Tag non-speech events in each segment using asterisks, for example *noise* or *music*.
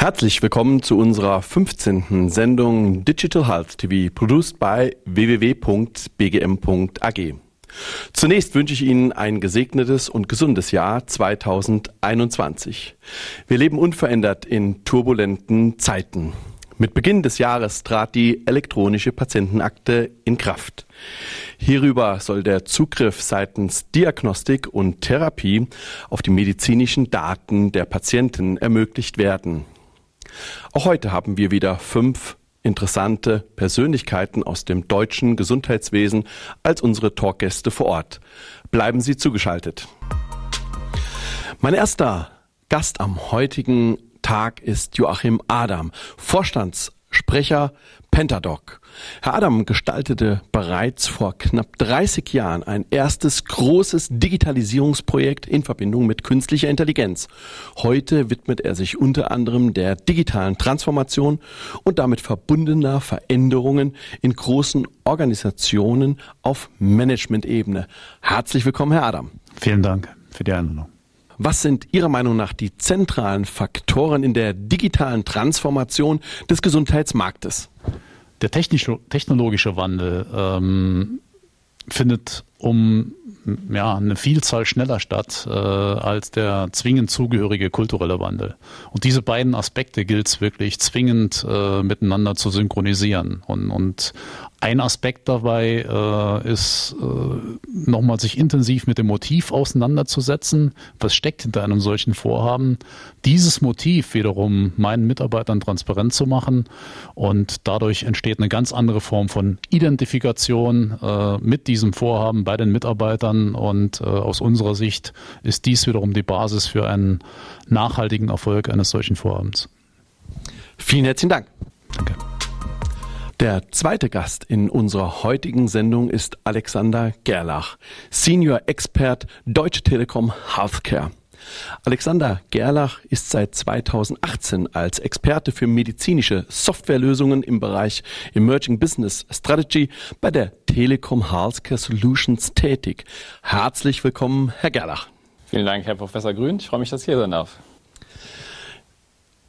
Herzlich willkommen zu unserer 15. Sendung Digital Health TV, produced by www.bgm.ag. Zunächst wünsche ich Ihnen ein gesegnetes und gesundes Jahr 2021. Wir leben unverändert in turbulenten Zeiten. Mit Beginn des Jahres trat die elektronische Patientenakte in Kraft. Hierüber soll der Zugriff seitens Diagnostik und Therapie auf die medizinischen Daten der Patienten ermöglicht werden. Auch heute haben wir wieder fünf interessante Persönlichkeiten aus dem deutschen Gesundheitswesen als unsere Talkgäste vor Ort. Bleiben Sie zugeschaltet. Mein erster Gast am heutigen Tag ist Joachim Adam, Vorstandssprecher Pentadoc. Herr Adam gestaltete bereits vor knapp 30 Jahren ein erstes großes Digitalisierungsprojekt in Verbindung mit künstlicher Intelligenz. Heute widmet er sich unter anderem der digitalen Transformation und damit verbundener Veränderungen in großen Organisationen auf Management-Ebene. Herzlich willkommen, Herr Adam. Vielen Dank für die Einladung. Was sind Ihrer Meinung nach die zentralen Faktoren in der digitalen Transformation des Gesundheitsmarktes? Der technologische Wandel ähm, findet um ja, eine Vielzahl schneller statt äh, als der zwingend zugehörige kulturelle Wandel. Und diese beiden Aspekte gilt es wirklich zwingend äh, miteinander zu synchronisieren. Und, und ein Aspekt dabei äh, ist, äh, nochmal sich intensiv mit dem Motiv auseinanderzusetzen. Was steckt hinter einem solchen Vorhaben? Dieses Motiv wiederum meinen Mitarbeitern transparent zu machen. Und dadurch entsteht eine ganz andere Form von Identifikation äh, mit diesem Vorhaben bei den Mitarbeitern. Und äh, aus unserer Sicht ist dies wiederum die Basis für einen nachhaltigen Erfolg eines solchen Vorhabens. Vielen herzlichen Dank. Danke. Der zweite Gast in unserer heutigen Sendung ist Alexander Gerlach, Senior Expert Deutsche Telekom Healthcare. Alexander Gerlach ist seit 2018 als Experte für medizinische Softwarelösungen im Bereich Emerging Business Strategy bei der Telekom Healthcare Solutions tätig. Herzlich willkommen, Herr Gerlach. Vielen Dank, Herr Professor Grün. Ich freue mich, dass ich hier sein darf.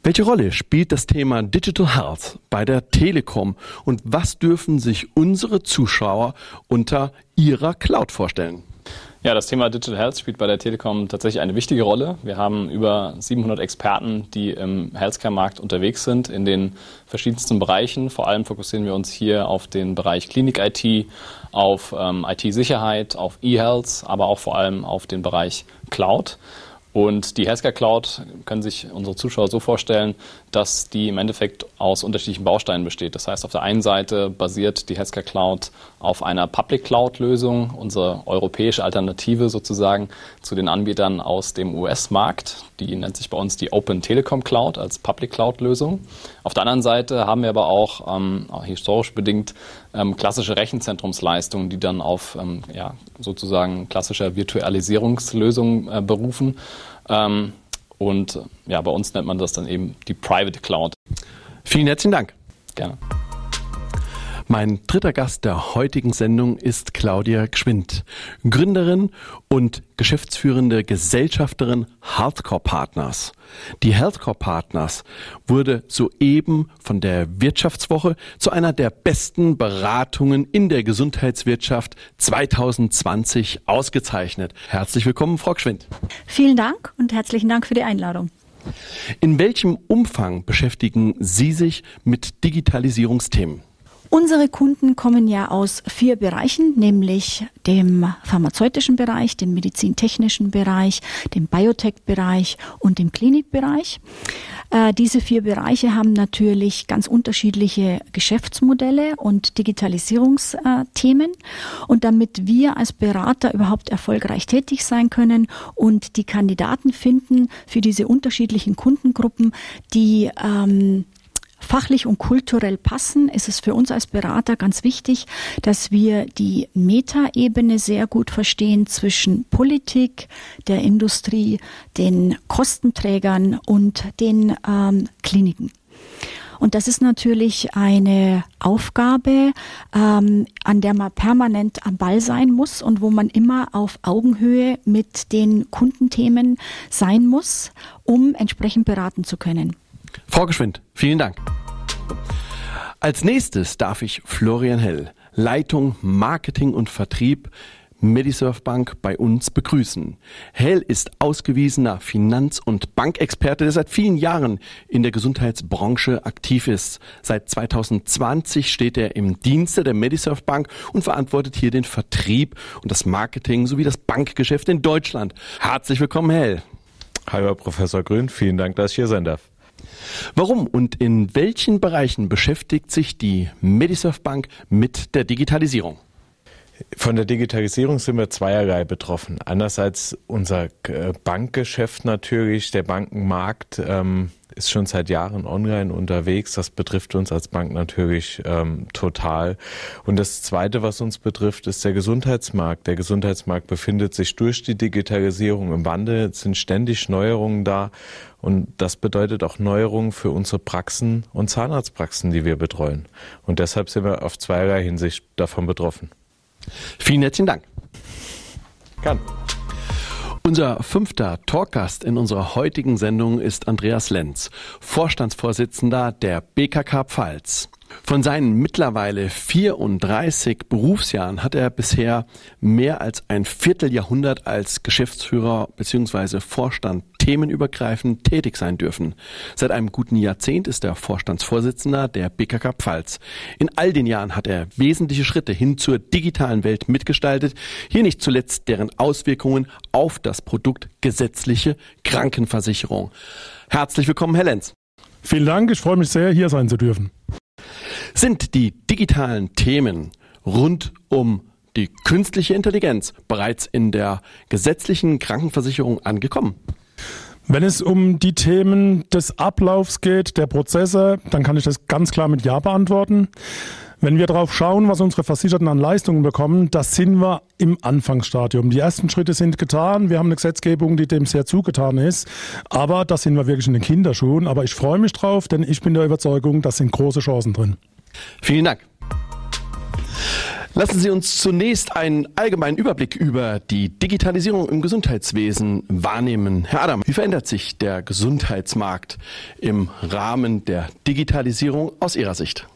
Welche Rolle spielt das Thema Digital Health bei der Telekom und was dürfen sich unsere Zuschauer unter ihrer Cloud vorstellen? Ja, das Thema Digital Health spielt bei der Telekom tatsächlich eine wichtige Rolle. Wir haben über 700 Experten, die im Healthcare-Markt unterwegs sind in den verschiedensten Bereichen. Vor allem fokussieren wir uns hier auf den Bereich Klinik-IT, auf ähm, IT-Sicherheit, auf E-Health, aber auch vor allem auf den Bereich Cloud. Und die Healthcare Cloud können sich unsere Zuschauer so vorstellen, dass die im Endeffekt aus unterschiedlichen Bausteinen besteht. Das heißt, auf der einen Seite basiert die Healthcare Cloud auf einer Public Cloud Lösung, unsere europäische Alternative sozusagen zu den Anbietern aus dem US-Markt. Die nennt sich bei uns die Open Telecom Cloud als Public Cloud Lösung. Auf der anderen Seite haben wir aber auch, ähm, auch historisch bedingt ähm, klassische Rechenzentrumsleistungen, die dann auf ähm, ja, sozusagen klassischer Virtualisierungslösungen äh, berufen. Ähm, und ja, bei uns nennt man das dann eben die Private Cloud. Vielen herzlichen Dank. Gerne. Mein dritter Gast der heutigen Sendung ist Claudia Gschwind, Gründerin und geschäftsführende Gesellschafterin Healthcore Partners. Die Healthcore Partners wurde soeben von der Wirtschaftswoche zu einer der besten Beratungen in der Gesundheitswirtschaft 2020 ausgezeichnet. Herzlich willkommen, Frau Gschwind. Vielen Dank und herzlichen Dank für die Einladung. In welchem Umfang beschäftigen Sie sich mit Digitalisierungsthemen? Unsere Kunden kommen ja aus vier Bereichen, nämlich dem pharmazeutischen Bereich, dem medizintechnischen Bereich, dem Biotech-Bereich und dem Klinikbereich. Äh, diese vier Bereiche haben natürlich ganz unterschiedliche Geschäftsmodelle und Digitalisierungsthemen. Und damit wir als Berater überhaupt erfolgreich tätig sein können und die Kandidaten finden für diese unterschiedlichen Kundengruppen, die ähm, fachlich und kulturell passen, ist es für uns als Berater ganz wichtig, dass wir die Metaebene sehr gut verstehen zwischen Politik, der Industrie, den Kostenträgern und den ähm, Kliniken. Und das ist natürlich eine Aufgabe, ähm, an der man permanent am Ball sein muss und wo man immer auf Augenhöhe mit den Kundenthemen sein muss, um entsprechend beraten zu können. Frau Geschwind, vielen Dank. Als nächstes darf ich Florian Hell, Leitung Marketing und Vertrieb Medisurf Bank bei uns begrüßen. Hell ist ausgewiesener Finanz- und Bankexperte, der seit vielen Jahren in der Gesundheitsbranche aktiv ist. Seit 2020 steht er im Dienste der Medisurf Bank und verantwortet hier den Vertrieb und das Marketing sowie das Bankgeschäft in Deutschland. Herzlich willkommen, Hell. Hallo, Professor Grün. Vielen Dank, dass ich hier sein darf. Warum und in welchen Bereichen beschäftigt sich die Medisurf Bank mit der Digitalisierung? Von der Digitalisierung sind wir zweierlei betroffen. Einerseits unser äh, Bankgeschäft natürlich, der Bankenmarkt ähm, ist schon seit Jahren online unterwegs. Das betrifft uns als Bank natürlich ähm, total. Und das Zweite, was uns betrifft, ist der Gesundheitsmarkt. Der Gesundheitsmarkt befindet sich durch die Digitalisierung im Wandel. Es sind ständig Neuerungen da. Und das bedeutet auch Neuerungen für unsere Praxen und Zahnarztpraxen, die wir betreuen. Und deshalb sind wir auf zweierlei Hinsicht davon betroffen. Vielen herzlichen Dank. Gern. Unser fünfter Talkgast in unserer heutigen Sendung ist Andreas Lenz, Vorstandsvorsitzender der BKK Pfalz. Von seinen mittlerweile 34 Berufsjahren hat er bisher mehr als ein Vierteljahrhundert als Geschäftsführer bzw. Vorstand themenübergreifend tätig sein dürfen. Seit einem guten Jahrzehnt ist er Vorstandsvorsitzender der BKK Pfalz. In all den Jahren hat er wesentliche Schritte hin zur digitalen Welt mitgestaltet, hier nicht zuletzt deren Auswirkungen auf das Produkt gesetzliche Krankenversicherung. Herzlich willkommen, Herr Lenz. Vielen Dank, ich freue mich sehr, hier sein zu dürfen. Sind die digitalen Themen rund um die künstliche Intelligenz bereits in der gesetzlichen Krankenversicherung angekommen? Wenn es um die Themen des Ablaufs geht, der Prozesse, dann kann ich das ganz klar mit Ja beantworten. Wenn wir darauf schauen, was unsere Versicherten an Leistungen bekommen, das sind wir im Anfangsstadium. Die ersten Schritte sind getan. Wir haben eine Gesetzgebung, die dem sehr zugetan ist. Aber da sind wir wirklich in den Kinderschuhen. Aber ich freue mich drauf, denn ich bin der Überzeugung, da sind große Chancen drin. Vielen Dank. Lassen Sie uns zunächst einen allgemeinen Überblick über die Digitalisierung im Gesundheitswesen wahrnehmen. Herr Adam, wie verändert sich der Gesundheitsmarkt im Rahmen der Digitalisierung aus Ihrer Sicht?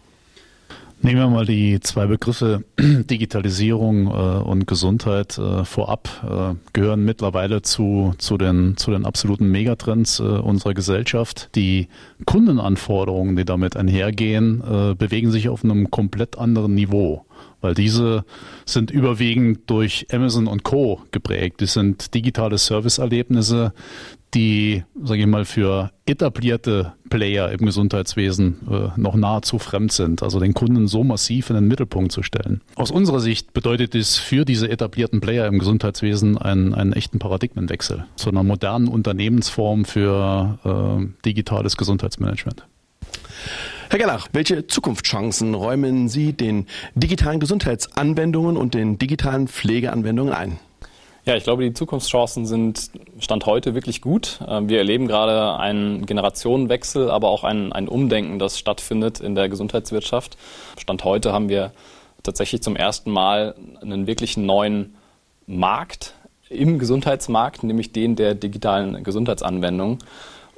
Nehmen wir mal die zwei Begriffe *clears throat* Digitalisierung äh, und Gesundheit äh, vorab, äh, gehören mittlerweile zu, zu, den, zu den absoluten Megatrends äh, unserer Gesellschaft. Die Kundenanforderungen, die damit einhergehen, äh, bewegen sich auf einem komplett anderen Niveau weil diese sind überwiegend durch Amazon und Co. geprägt. Die sind digitale Serviceerlebnisse, die, sage ich mal, für etablierte Player im Gesundheitswesen äh, noch nahezu fremd sind. Also den Kunden so massiv in den Mittelpunkt zu stellen. Aus unserer Sicht bedeutet es für diese etablierten Player im Gesundheitswesen einen, einen echten Paradigmenwechsel zu einer modernen Unternehmensform für äh, digitales Gesundheitsmanagement. Herr Gellach, welche Zukunftschancen räumen Sie den digitalen Gesundheitsanwendungen und den digitalen Pflegeanwendungen ein? Ja, ich glaube, die Zukunftschancen sind Stand heute wirklich gut. Ähm, wir erleben gerade einen Generationenwechsel, aber auch ein, ein Umdenken, das stattfindet in der Gesundheitswirtschaft. Stand heute haben wir tatsächlich zum ersten Mal einen wirklich neuen Markt im Gesundheitsmarkt, nämlich den der digitalen Gesundheitsanwendung.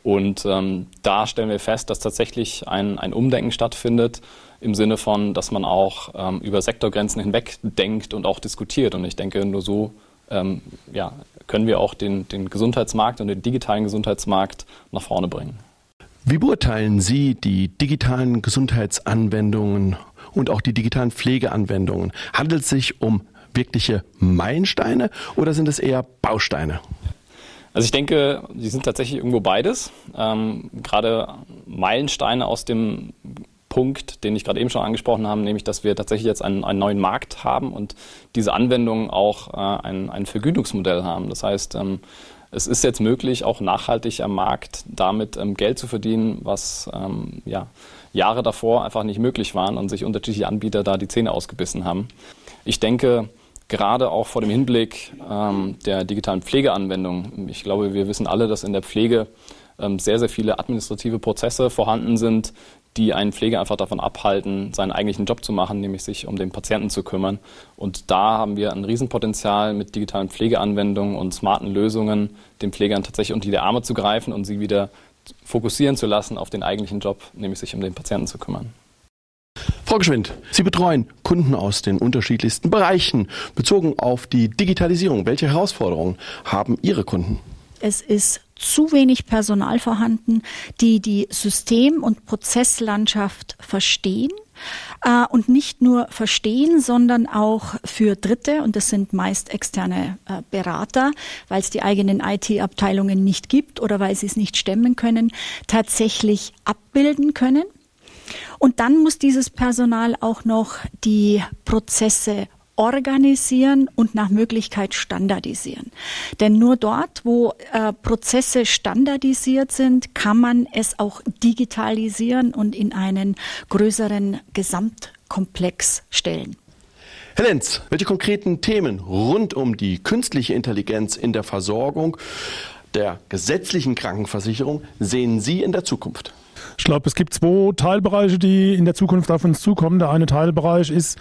Und ähm, da stellen wir fest, dass tatsächlich ein, ein Umdenken stattfindet im Sinne von, dass man auch ähm, über Sektorgrenzen hinweg denkt und auch diskutiert. Und ich denke, nur so ähm, ja, können wir auch den, den Gesundheitsmarkt und den digitalen Gesundheitsmarkt nach vorne bringen. Wie beurteilen Sie die digitalen Gesundheitsanwendungen und auch die digitalen Pflegeanwendungen? Handelt es sich um wirkliche Meilensteine oder sind es eher Bausteine? Also ich denke, sie sind tatsächlich irgendwo beides. Ähm, gerade Meilensteine aus dem Punkt, den ich gerade eben schon angesprochen habe, nämlich dass wir tatsächlich jetzt einen, einen neuen Markt haben und diese Anwendungen auch äh, ein, ein Vergütungsmodell haben. Das heißt, ähm, es ist jetzt möglich, auch nachhaltig am Markt damit ähm, Geld zu verdienen, was ähm, ja, Jahre davor einfach nicht möglich waren und sich unterschiedliche Anbieter da die Zähne ausgebissen haben. Ich denke, gerade auch vor dem Hinblick ähm, der digitalen Pflegeanwendung, ich glaube, wir wissen alle, dass in der Pflege ähm, sehr, sehr viele administrative Prozesse vorhanden sind, die einen Pfleger einfach davon abhalten, seinen eigentlichen Job zu machen, nämlich sich um den Patienten zu kümmern. Und da haben wir ein Riesenpotenzial mit digitalen Pflegeanwendungen und smarten Lösungen, den Pflegern tatsächlich unter die Arme zu greifen und sie wieder fokussieren zu lassen auf den eigentlichen Job, nämlich sich um den Patienten zu kümmern. Frau Geschwind, Sie betreuen Kunden aus den unterschiedlichsten Bereichen. Bezogen auf die Digitalisierung, welche Herausforderungen haben Ihre Kunden? Es ist zu wenig Personal vorhanden, die die System- und Prozesslandschaft verstehen äh, und nicht nur verstehen, sondern auch für Dritte, und das sind meist externe äh, Berater, weil es die eigenen IT-Abteilungen nicht gibt oder weil sie es nicht stemmen können, tatsächlich abbilden können. Und dann muss dieses Personal auch noch die Prozesse organisieren und nach Möglichkeit standardisieren. Denn nur dort, wo äh, Prozesse standardisiert sind, kann man es auch digitalisieren und in einen größeren Gesamtkomplex stellen. Herr Lenz, welche konkreten Themen rund um die künstliche Intelligenz in der Versorgung der gesetzlichen Krankenversicherung sehen Sie in der Zukunft? Ich glaube, es gibt zwei Teilbereiche, die in der Zukunft auf uns zukommen. Der eine Teilbereich ist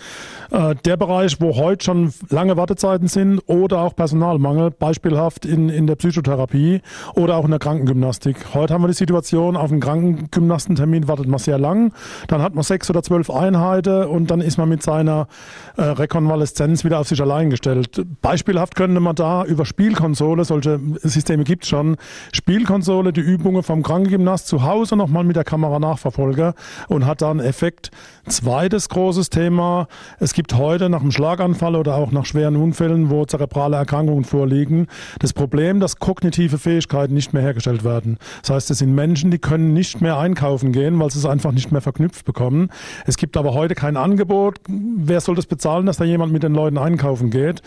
äh, der Bereich, wo heute schon lange Wartezeiten sind oder auch Personalmangel, beispielhaft in, in der Psychotherapie oder auch in der Krankengymnastik. Heute haben wir die Situation, auf einen Krankengymnastentermin wartet man sehr lang, dann hat man sechs oder zwölf Einheiten und dann ist man mit seiner äh, Rekonvaleszenz wieder auf sich allein gestellt. Beispielhaft könnte man da über Spielkonsole, solche Systeme gibt es schon, Spielkonsole, die Übungen vom Krankengymnast zu Hause nochmal mit der Kamera nachverfolge und hat dann Effekt. Zweites großes Thema, es gibt heute nach einem Schlaganfall oder auch nach schweren Unfällen, wo zerebrale Erkrankungen vorliegen, das Problem, dass kognitive Fähigkeiten nicht mehr hergestellt werden. Das heißt, es sind Menschen, die können nicht mehr einkaufen gehen, weil sie es einfach nicht mehr verknüpft bekommen. Es gibt aber heute kein Angebot. Wer soll das bezahlen, dass da jemand mit den Leuten einkaufen geht?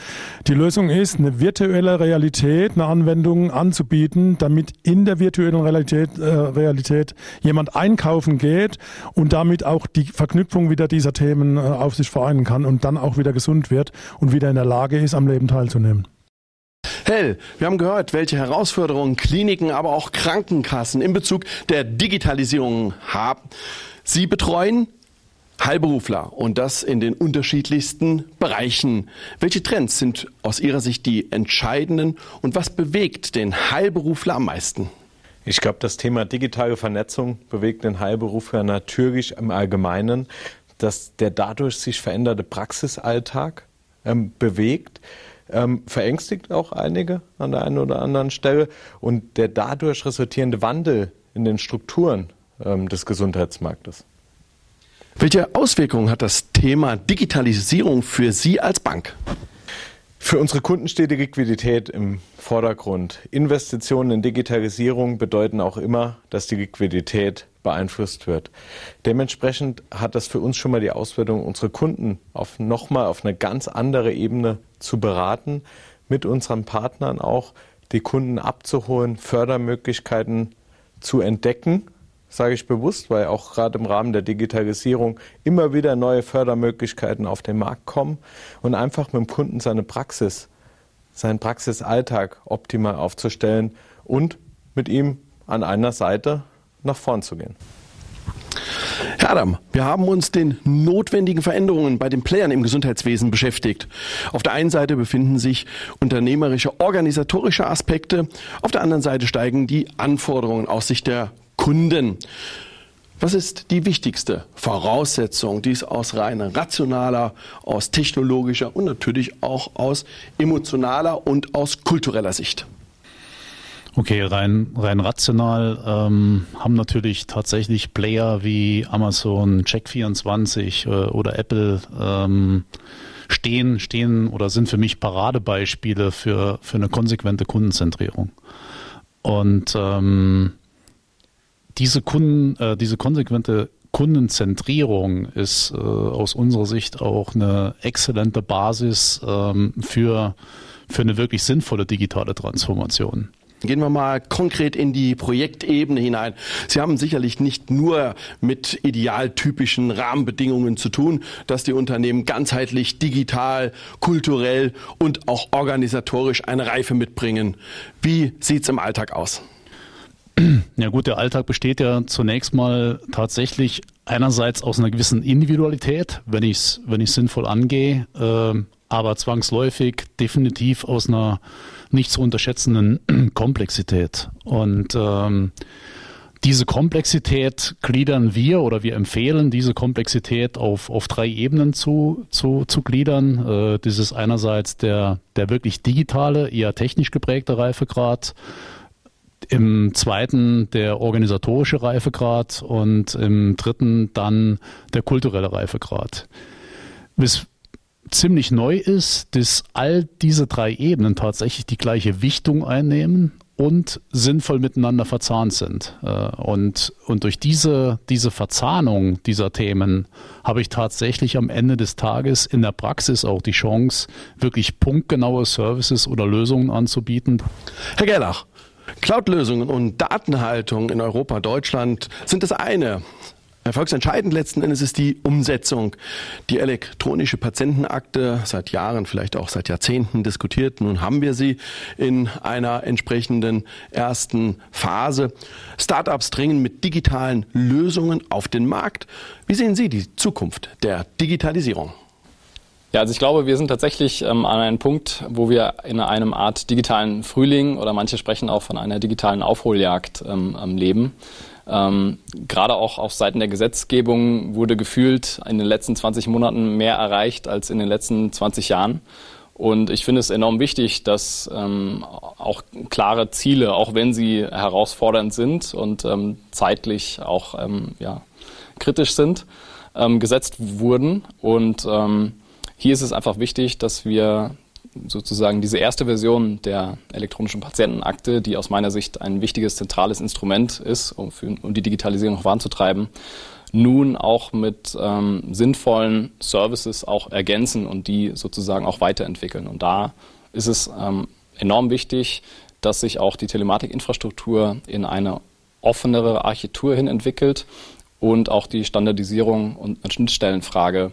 Die Lösung ist, eine virtuelle Realität, eine Anwendung anzubieten, damit in der virtuellen Realität, äh, Realität jemand einkaufen geht und damit auch die Verknüpfung wieder dieser Themen äh, auf sich vereinen kann und dann auch wieder gesund wird und wieder in der Lage ist, am Leben teilzunehmen. Hell, wir haben gehört, welche Herausforderungen Kliniken, aber auch Krankenkassen in Bezug der Digitalisierung haben. Sie betreuen Heilberufler und das in den unterschiedlichsten Bereichen. Welche Trends sind aus Ihrer Sicht die entscheidenden und was bewegt den Heilberufler am meisten? Ich glaube, das Thema digitale Vernetzung bewegt den Heilberufler natürlich im Allgemeinen, dass der dadurch sich veränderte Praxisalltag ähm, bewegt. Ähm, verängstigt auch einige an der einen oder anderen Stelle und der dadurch resultierende Wandel in den Strukturen ähm, des Gesundheitsmarktes. Welche Auswirkungen hat das Thema Digitalisierung für Sie als Bank? Für unsere Kunden steht die Liquidität im Vordergrund. Investitionen in Digitalisierung bedeuten auch immer, dass die Liquidität beeinflusst wird. Dementsprechend hat das für uns schon mal die Auswirkung, unsere Kunden auf nochmal auf eine ganz andere Ebene zu beraten, mit unseren Partnern auch die Kunden abzuholen, Fördermöglichkeiten zu entdecken sage ich bewusst, weil auch gerade im Rahmen der Digitalisierung immer wieder neue Fördermöglichkeiten auf den Markt kommen und einfach mit dem Kunden seine Praxis, seinen Praxisalltag optimal aufzustellen und mit ihm an einer Seite nach vorn zu gehen. Herr Adam, wir haben uns den notwendigen Veränderungen bei den Playern im Gesundheitswesen beschäftigt. Auf der einen Seite befinden sich unternehmerische, organisatorische Aspekte, auf der anderen Seite steigen die Anforderungen aus Sicht der Kunden. Was ist die wichtigste Voraussetzung, die es aus rein rationaler, aus technologischer und natürlich auch aus emotionaler und aus kultureller Sicht? Okay, rein, rein rational ähm, haben natürlich tatsächlich Player wie Amazon, Check24 äh, oder Apple ähm, stehen, stehen oder sind für mich Paradebeispiele für, für eine konsequente Kundenzentrierung. Und ähm, diese Kunden, äh, diese konsequente Kundenzentrierung ist äh, aus unserer Sicht auch eine exzellente Basis ähm, für, für eine wirklich sinnvolle digitale Transformation. Gehen wir mal konkret in die Projektebene hinein. Sie haben sicherlich nicht nur mit idealtypischen Rahmenbedingungen zu tun, dass die Unternehmen ganzheitlich, digital, kulturell und auch organisatorisch eine Reife mitbringen. Wie sieht's im Alltag aus? Ja gut, der Alltag besteht ja zunächst mal tatsächlich einerseits aus einer gewissen Individualität, wenn ich es wenn ich's sinnvoll angehe, äh, aber zwangsläufig definitiv aus einer nicht zu unterschätzenden *clears throat* Komplexität. Und ähm, diese Komplexität gliedern wir oder wir empfehlen, diese Komplexität auf, auf drei Ebenen zu, zu, zu gliedern. Äh, das ist einerseits der, der wirklich digitale, eher technisch geprägte Reifegrad, im zweiten der organisatorische Reifegrad und im dritten dann der kulturelle Reifegrad. Was ziemlich neu ist, dass all diese drei Ebenen tatsächlich die gleiche Wichtung einnehmen und sinnvoll miteinander verzahnt sind. Äh, und, und durch diese, diese Verzahnung dieser Themen habe ich tatsächlich am Ende des Tages in der Praxis auch die Chance, wirklich punktgenaue Services oder Lösungen anzubieten. Herr Gerlach, Cloud-Lösungen und Datenhaltung in Europa, Deutschland sind das eine. Erfolgsentscheidend letzten Endes ist die Umsetzung. Die elektronische Patientenakte, seit Jahren, vielleicht auch seit Jahrzehnten diskutiert. Nun haben wir sie in einer entsprechenden ersten Phase. Startups dringen mit digitalen Lösungen auf den Markt. Wie sehen Sie die Zukunft der Digitalisierung? Ja, also ich glaube, wir sind tatsächlich ähm, an einem Punkt, wo wir in einem Art digitalen Frühling oder manche sprechen auch von einer digitalen Aufholjagd ähm, leben. Ähm, gerade auch auf Seiten der Gesetzgebung wurde gefühlt in den letzten 20 Monaten mehr erreicht als in den letzten 20 Jahren. Und ich finde es enorm wichtig, dass ähm, auch klare Ziele, auch wenn sie herausfordernd sind und ähm, zeitlich auch ähm, ja, kritisch sind, ähm, gesetzt wurden. Und ähm, hier ist es einfach wichtig, dass wir sozusagen diese erste Version der elektronischen Patientenakte, die aus meiner Sicht ein wichtiges zentrales Instrument ist, um, für, um die Digitalisierung voranzutreiben, nun auch mit ähm, sinnvollen Services auch ergänzen und die sozusagen auch weiterentwickeln. Und da ist es ähm, enorm wichtig, dass sich auch die Telematikinfrastruktur in eine offenere Architektur hin entwickelt und auch die Standardisierung und Schnittstellenfrage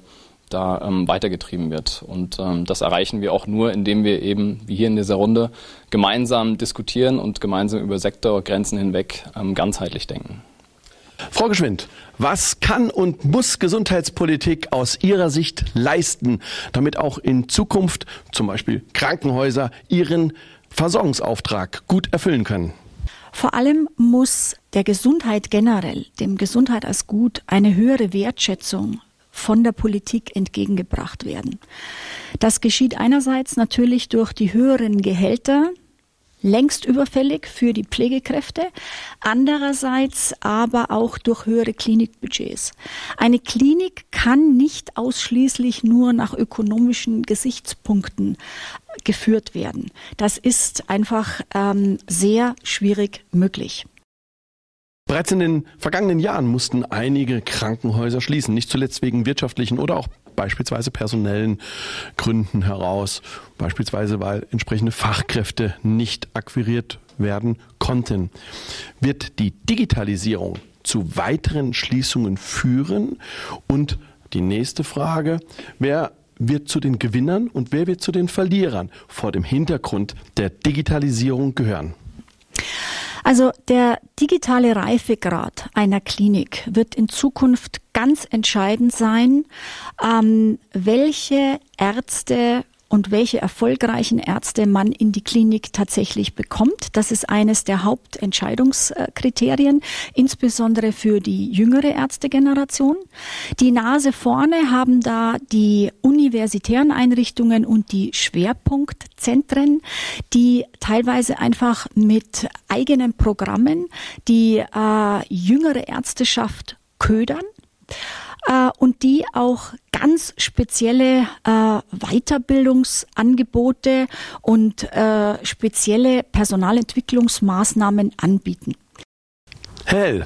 da ähm, weitergetrieben wird. Und ähm, das erreichen wir auch nur, indem wir eben, wie hier in dieser Runde, gemeinsam diskutieren und gemeinsam über Sektorgrenzen hinweg ähm, ganzheitlich denken. Frau Geschwind, was kann und muss Gesundheitspolitik aus Ihrer Sicht leisten, damit auch in Zukunft zum Beispiel Krankenhäuser ihren Versorgungsauftrag gut erfüllen können? Vor allem muss der Gesundheit generell, dem Gesundheit als Gut, eine höhere Wertschätzung von der Politik entgegengebracht werden. Das geschieht einerseits natürlich durch die höheren Gehälter, längst überfällig für die Pflegekräfte, andererseits aber auch durch höhere Klinikbudgets. Eine Klinik kann nicht ausschließlich nur nach ökonomischen Gesichtspunkten geführt werden. Das ist einfach ähm, sehr schwierig möglich. Bereits in den vergangenen Jahren mussten einige Krankenhäuser schließen, nicht zuletzt wegen wirtschaftlichen oder auch beispielsweise personellen Gründen heraus, beispielsweise weil entsprechende Fachkräfte nicht akquiriert werden konnten. Wird die Digitalisierung zu weiteren Schließungen führen? Und die nächste Frage, wer wird zu den Gewinnern und wer wird zu den Verlierern vor dem Hintergrund der Digitalisierung gehören? Also der digitale Reifegrad einer Klinik wird in Zukunft ganz entscheidend sein, ähm, welche Ärzte und welche erfolgreichen Ärzte man in die Klinik tatsächlich bekommt. Das ist eines der Hauptentscheidungskriterien, insbesondere für die jüngere Ärztegeneration. Die Nase vorne haben da die universitären Einrichtungen und die Schwerpunktzentren, die teilweise einfach mit eigenen Programmen die äh, jüngere Ärzteschaft ködern äh, und die auch ganz spezielle äh, Weiterbildungsangebote und äh, spezielle Personalentwicklungsmaßnahmen anbieten. Hell,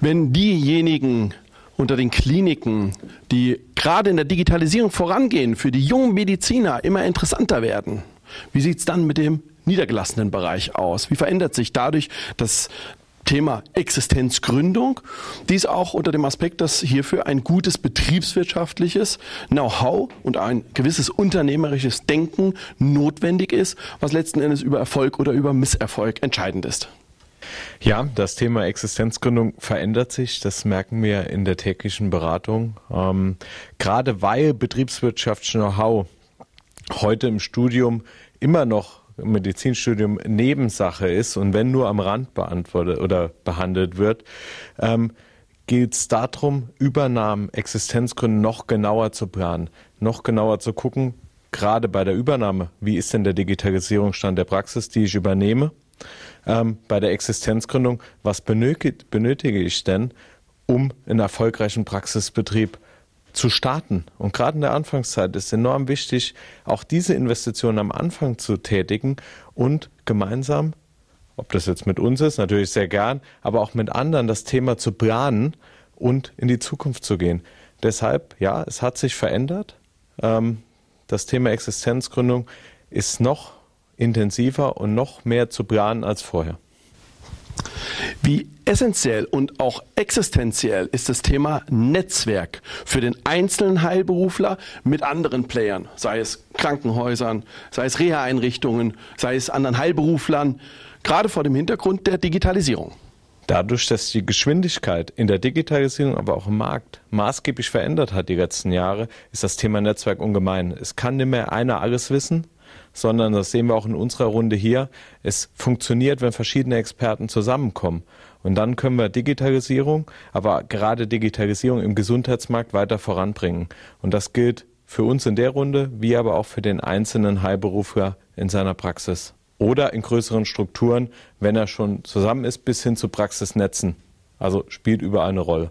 wenn diejenigen unter den Kliniken, die gerade in der Digitalisierung vorangehen, für die jungen Mediziner immer interessanter werden, wie sieht es dann mit dem niedergelassenen Bereich aus? Wie verändert sich dadurch das Thema Existenzgründung. Dies auch unter dem Aspekt, dass hierfür ein gutes betriebswirtschaftliches Know-how und ein gewisses unternehmerisches Denken notwendig ist, was letzten Endes über Erfolg oder über Misserfolg entscheidend ist. Ja, das Thema Existenzgründung verändert sich. Das merken wir in der täglichen Beratung. Ähm, gerade weil Betriebswirtschaft Know-how heute im Studium immer noch Medizinstudium Nebensache ist und wenn nur am Rand beantwortet oder behandelt wird, ähm, geht es darum, Übernahmen, Existenzgründe noch genauer zu planen, noch genauer zu gucken, gerade bei der Übernahme, wie ist denn der Digitalisierungsstand der Praxis, die ich übernehme? Ähm, bei der Existenzgründung, was benötige, benötige ich denn, um einen erfolgreichen Praxisbetrieb zu starten. Und gerade in der Anfangszeit ist enorm wichtig, auch diese Investitionen am Anfang zu tätigen und gemeinsam ob das jetzt mit uns ist, natürlich sehr gern, aber auch mit anderen das Thema zu planen und in die Zukunft zu gehen. Deshalb, ja, es hat sich verändert. Ähm, das Thema Existenzgründung ist noch intensiver und noch mehr zu planen als vorher. Wie essentiell und auch existenziell ist das Thema Netzwerk für den einzelnen Heilberufler mit anderen Playern, sei es Krankenhäusern, sei es Reha-Einrichtungen, sei es anderen Heilberuflern gerade vor dem Hintergrund der Digitalisierung. Dadurch, dass die Geschwindigkeit in der Digitalisierung, aber auch im Markt maßgeblich verändert hat die letzten Jahre, ist das Thema Netzwerk ungemein. Es kann nicht mehr einer alles wissen, sondern das sehen wir auch in unserer Runde hier. Es funktioniert, wenn verschiedene Experten zusammenkommen. Und dann können wir Digitalisierung, aber gerade Digitalisierung im Gesundheitsmarkt weiter voranbringen. Und das gilt für uns in der Runde, wie aber auch für den einzelnen Heilberufler in seiner Praxis oder in größeren Strukturen, wenn er schon zusammen ist, bis hin zu Praxisnetzen. Also spielt überall eine Rolle.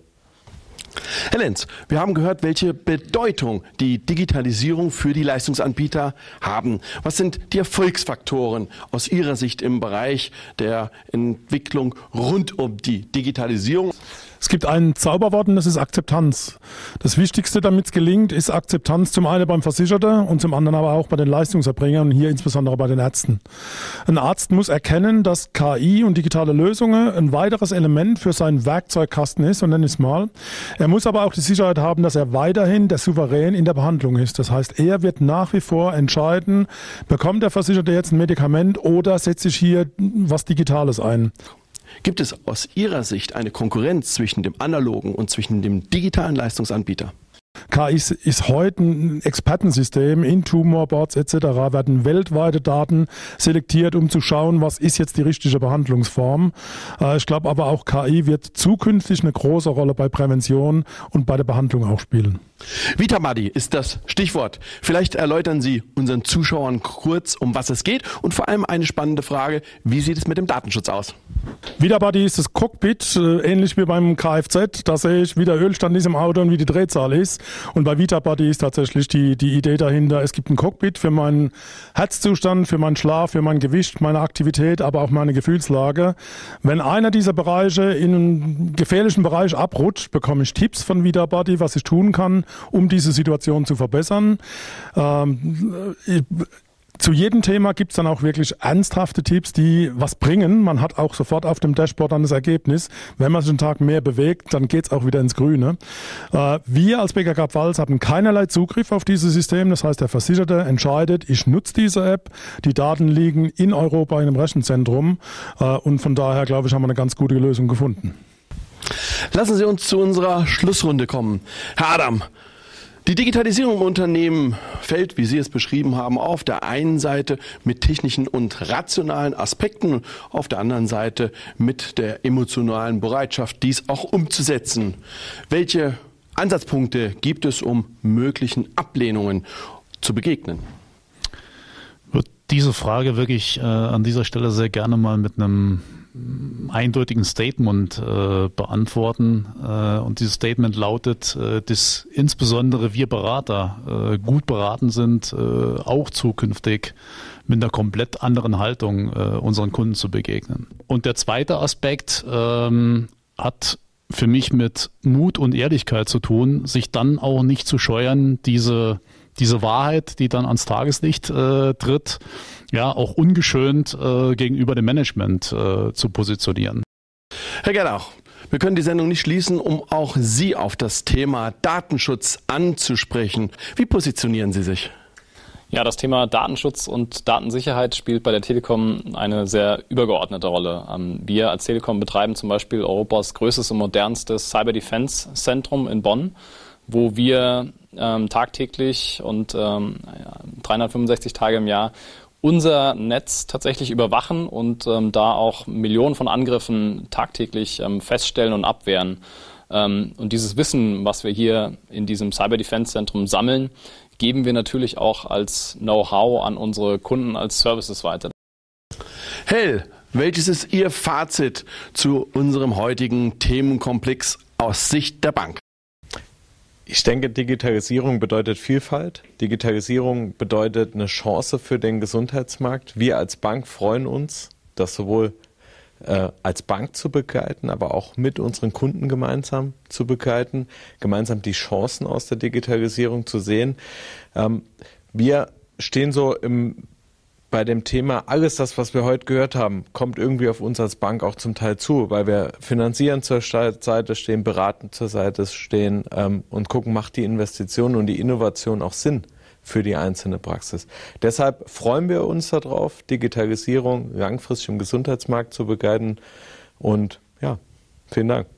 Herr Lenz, wir haben gehört, welche Bedeutung die Digitalisierung für die Leistungsanbieter haben. Was sind die Erfolgsfaktoren aus Ihrer Sicht im Bereich der Entwicklung rund um die Digitalisierung? Es gibt ein Zauberwort und das ist Akzeptanz. Das Wichtigste, damit es gelingt, ist Akzeptanz zum einen beim Versicherten und zum anderen aber auch bei den Leistungserbringern und hier insbesondere bei den Ärzten. Ein Arzt muss erkennen, dass KI und digitale Lösungen ein weiteres Element für seinen Werkzeugkasten ist, und ich es mal. Er muss aber auch die Sicherheit haben, dass er weiterhin der Souverän in der Behandlung ist. Das heißt, er wird nach wie vor entscheiden, bekommt der Versicherte jetzt ein Medikament oder setze ich hier was Digitales ein. Gibt es aus Ihrer Sicht eine Konkurrenz zwischen dem analogen und zwischen dem digitalen Leistungsanbieter? KI ist, heute ein Expertensystem. In Tumorboards etc. werden weltweite Daten selektiert, um zu schauen, was ist jetzt die richtige Behandlungsform. Äh, ich glaube aber auch KI wird zukünftig eine große Rolle bei Prävention und bei der Behandlung auch spielen. Vitamadi ist das Stichwort. Vielleicht erläutern Sie unseren Zuschauern kurz, um was es geht und vor allem eine spannende Frage, wie sieht es mit dem Datenschutz aus? Vitabuddy ist das Cockpit, äh, ähnlich wie beim Kfz. Da sehe ich, wie der Ölstand ist im Auto und wie die Drehzahl ist. Und bei Vitabuddy ist tatsächlich die, die Idee dahinter, es gibt ein Cockpit für meinen Herzzustand, für meinen Schlaf, für mein Gewicht, meine Aktivität, aber auch meine Gefühlslage. Wenn einer dieser Bereiche in einen gefährlichen Bereich abrutscht, bekomme ich Tipps von Vitabuddy, was ich tun kann, um diese Situation zu verbessern. Ähm, zu jedem Thema gibt's dann auch wirklich ernsthafte Tipps, die was bringen. Man hat auch sofort auf dem Dashboard dann das Ergebnis. Wenn man sich einen Tag mehr bewegt, dann geht's auch wieder ins Grüne. Äh, wir als BKK Pfalz haben keinerlei Zugriff auf dieses System. Das heißt, der Versicherte entscheidet, ich nutze diese App. Die Daten liegen in Europa in einem Rechenzentrum. Äh, und von daher, glaube ich, haben wir eine ganz gute Lösung gefunden. Lassen Sie uns zu unserer Schlussrunde kommen. Herr Adam, die Digitalisierung im Unternehmen fällt, wie Sie es beschrieben haben, auf der einen Seite mit technischen und rationalen Aspekten, auf der anderen Seite mit der emotionalen Bereitschaft, dies auch umzusetzen. Welche Ansatzpunkte gibt es, um möglichen Ablehnungen zu begegnen? Wird diese Frage wirklich äh, an dieser Stelle sehr gerne mal mit einem eindeutigen Statement äh, beantworten. Äh, und dieses Statement lautet, äh, dass insbesondere wir Berater äh, gut beraten sind, äh, auch zukünftig mit einer komplett anderen Haltung äh, unseren Kunden zu begegnen. Und der zweite Aspekt ähm, hat für mich mit Mut und Ehrlichkeit zu tun, sich dann auch nicht zu scheuern, diese, diese Wahrheit, die dann ans Tageslicht äh, tritt, ja auch ungeschönt äh, gegenüber dem Management äh, zu positionieren. Herr Gerlach, wir können die Sendung nicht schließen, um auch Sie auf das Thema Datenschutz anzusprechen. Wie positionieren Sie sich? Ja, das Thema Datenschutz und Datensicherheit spielt bei der Telekom eine sehr übergeordnete Rolle. Ähm, wir als Telekom betreiben zum Beispiel Europas größtes und modernstes Cyber Defense Zentrum in Bonn, wo wir ähm, tagtäglich und ähm, 365 Tage im Jahr unser Netz tatsächlich überwachen und ähm, da auch Millionen von Angriffen tagtäglich ähm, feststellen und abwehren. Ähm, und dieses Wissen, was wir hier in diesem Cyber Defense Zentrum sammeln, geben wir natürlich auch als Know-how an unsere Kunden als Services weiter. Hell, welches ist Ihr Fazit zu unserem heutigen Themenkomplex aus Sicht der Bank? Ich denke, Digitalisierung bedeutet Vielfalt. Digitalisierung bedeutet eine Chance für den Gesundheitsmarkt. Wir als Bank freuen uns, das sowohl äh, als Bank zu begleiten, aber auch mit unseren Kunden gemeinsam zu begleiten, gemeinsam die Chancen aus der Digitalisierung zu sehen. Ähm, wir stehen so im bei dem Thema, alles das, was wir heute gehört haben, kommt irgendwie auf uns als Bank auch zum Teil zu, weil wir finanzieren zur Seite stehen, beraten zur Seite stehen ähm, und gucken, macht die Investition und die Innovation auch Sinn für die einzelne Praxis. Deshalb freuen wir uns darauf, Digitalisierung langfristig im Gesundheitsmarkt zu begleiten und ja, vielen Dank.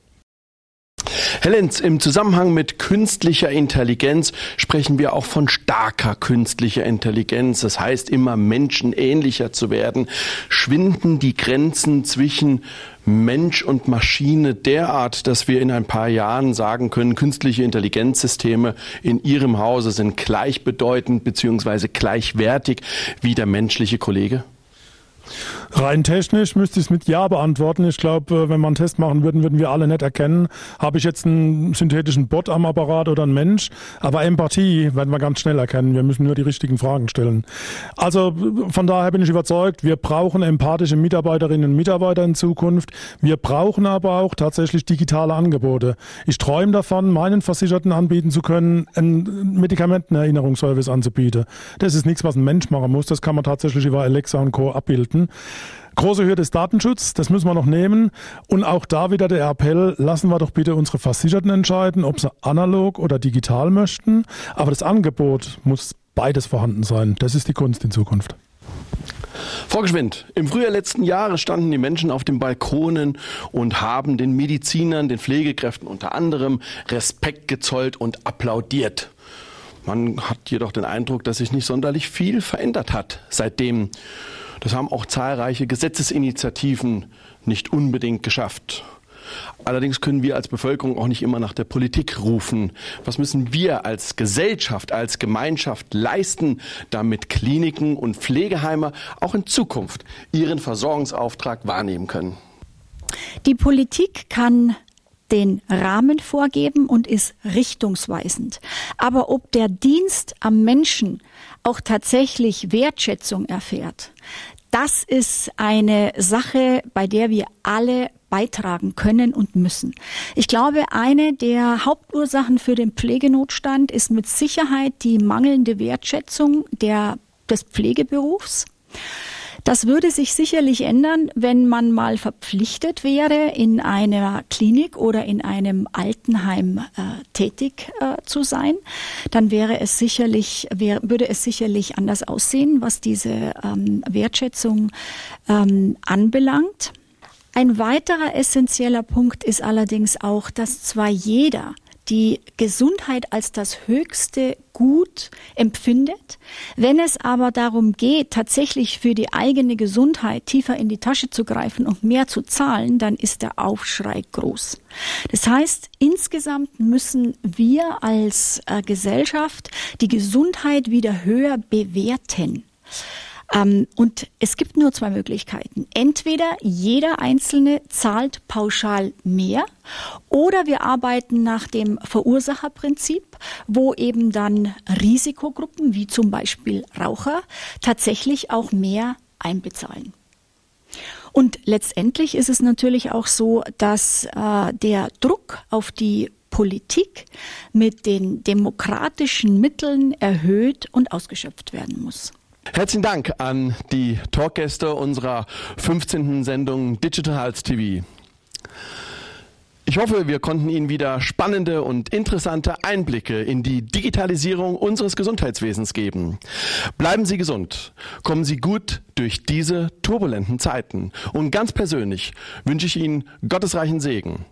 Herr Lenz, im Zusammenhang mit künstlicher Intelligenz sprechen wir auch von starker künstlicher Intelligenz. Das heißt, immer menschenähnlicher zu werden. Schwinden die Grenzen zwischen Mensch und Maschine derart, dass wir in ein paar Jahren sagen können, künstliche Intelligenzsysteme in Ihrem Hause sind gleichbedeutend bzw. gleichwertig wie der menschliche Kollege? Rein technisch müsste ich es mit Ja beantworten. Ich glaube, äh, wenn wir einen Test machen würden, würden wir alle nicht erkennen, habe ich jetzt einen synthetischen Bot am Apparat oder einen Mensch. Aber Empathie werden wir ganz schnell erkennen. Wir müssen nur die richtigen Fragen stellen. Also von daher bin ich überzeugt, wir brauchen empathische Mitarbeiterinnen und Mitarbeiter in Zukunft. Wir brauchen aber auch tatsächlich digitale Angebote. Ich träume davon, meinen Versicherten anbieten zu können, einen Medikamentenerinnerungsservice anzubieten. Das ist nichts, was ein Mensch machen muss. Das kann man tatsächlich über Alexa und Co. abbilden. Große Hürde ist Datenschutz, das müssen wir noch nehmen. Und auch da wieder der Appell, lassen wir doch bitte unsere Versicherten entscheiden, ob sie analog oder digital möchten. Aber das Angebot muss beides vorhanden sein. Das ist die Kunst in Zukunft. Frau Geschwind, im Frühjahr letzten Jahres standen die Menschen auf den Balkonen und haben den Medizinern, den Pflegekräften unter anderem Respekt gezollt und applaudiert. Man hat jedoch den Eindruck, dass sich nicht sonderlich viel verändert hat seitdem. Das haben auch zahlreiche Gesetzesinitiativen nicht unbedingt geschafft. Allerdings können wir als Bevölkerung auch nicht immer nach der Politik rufen. Was müssen wir als Gesellschaft, als Gemeinschaft leisten, damit Kliniken und Pflegeheime auch in Zukunft ihren Versorgungsauftrag wahrnehmen können? Die Politik kann den Rahmen vorgeben und ist richtungsweisend. Aber ob der Dienst am Menschen auch tatsächlich Wertschätzung erfährt, das ist eine Sache, bei der wir alle beitragen können und müssen. Ich glaube, eine der Hauptursachen für den Pflegenotstand ist mit Sicherheit die mangelnde Wertschätzung der, des Pflegeberufs. Das würde sich sicherlich ändern, wenn man mal verpflichtet wäre, in einer Klinik oder in einem Altenheim äh, tätig äh, zu sein. Dann wäre es sicherlich, wär, würde es sicherlich anders aussehen, was diese ähm, Wertschätzung ähm, anbelangt. Ein weiterer essentieller Punkt ist allerdings auch, dass zwar jeder die Gesundheit als das höchste Gut empfindet. Wenn es aber darum geht, tatsächlich für die eigene Gesundheit tiefer in die Tasche zu greifen und mehr zu zahlen, dann ist der Aufschrei groß. Das heißt, insgesamt müssen wir als äh, Gesellschaft die Gesundheit wieder höher bewerten. Ähm, und es gibt nur zwei Möglichkeiten. Entweder jeder Einzelne zahlt pauschal mehr oder wir arbeiten nach dem Verursacherprinzip, wo eben dann Risikogruppen wie zum Beispiel Raucher tatsächlich auch mehr einbezahlen. Und letztendlich ist es natürlich auch so, dass äh, der Druck auf die Politik mit den demokratischen Mitteln erhöht und ausgeschöpft werden muss. Herzlichen Dank an die Talkgäste unserer 15. Sendung Digital Health TV. Ich hoffe, wir konnten Ihnen wieder spannende und interessante Einblicke in die Digitalisierung unseres Gesundheitswesens geben. Bleiben Sie gesund, kommen Sie gut durch diese turbulenten Zeiten und ganz persönlich wünsche ich Ihnen gottesreichen Segen.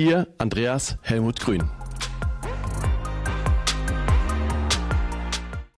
Ihr Andreas Helmut Grün.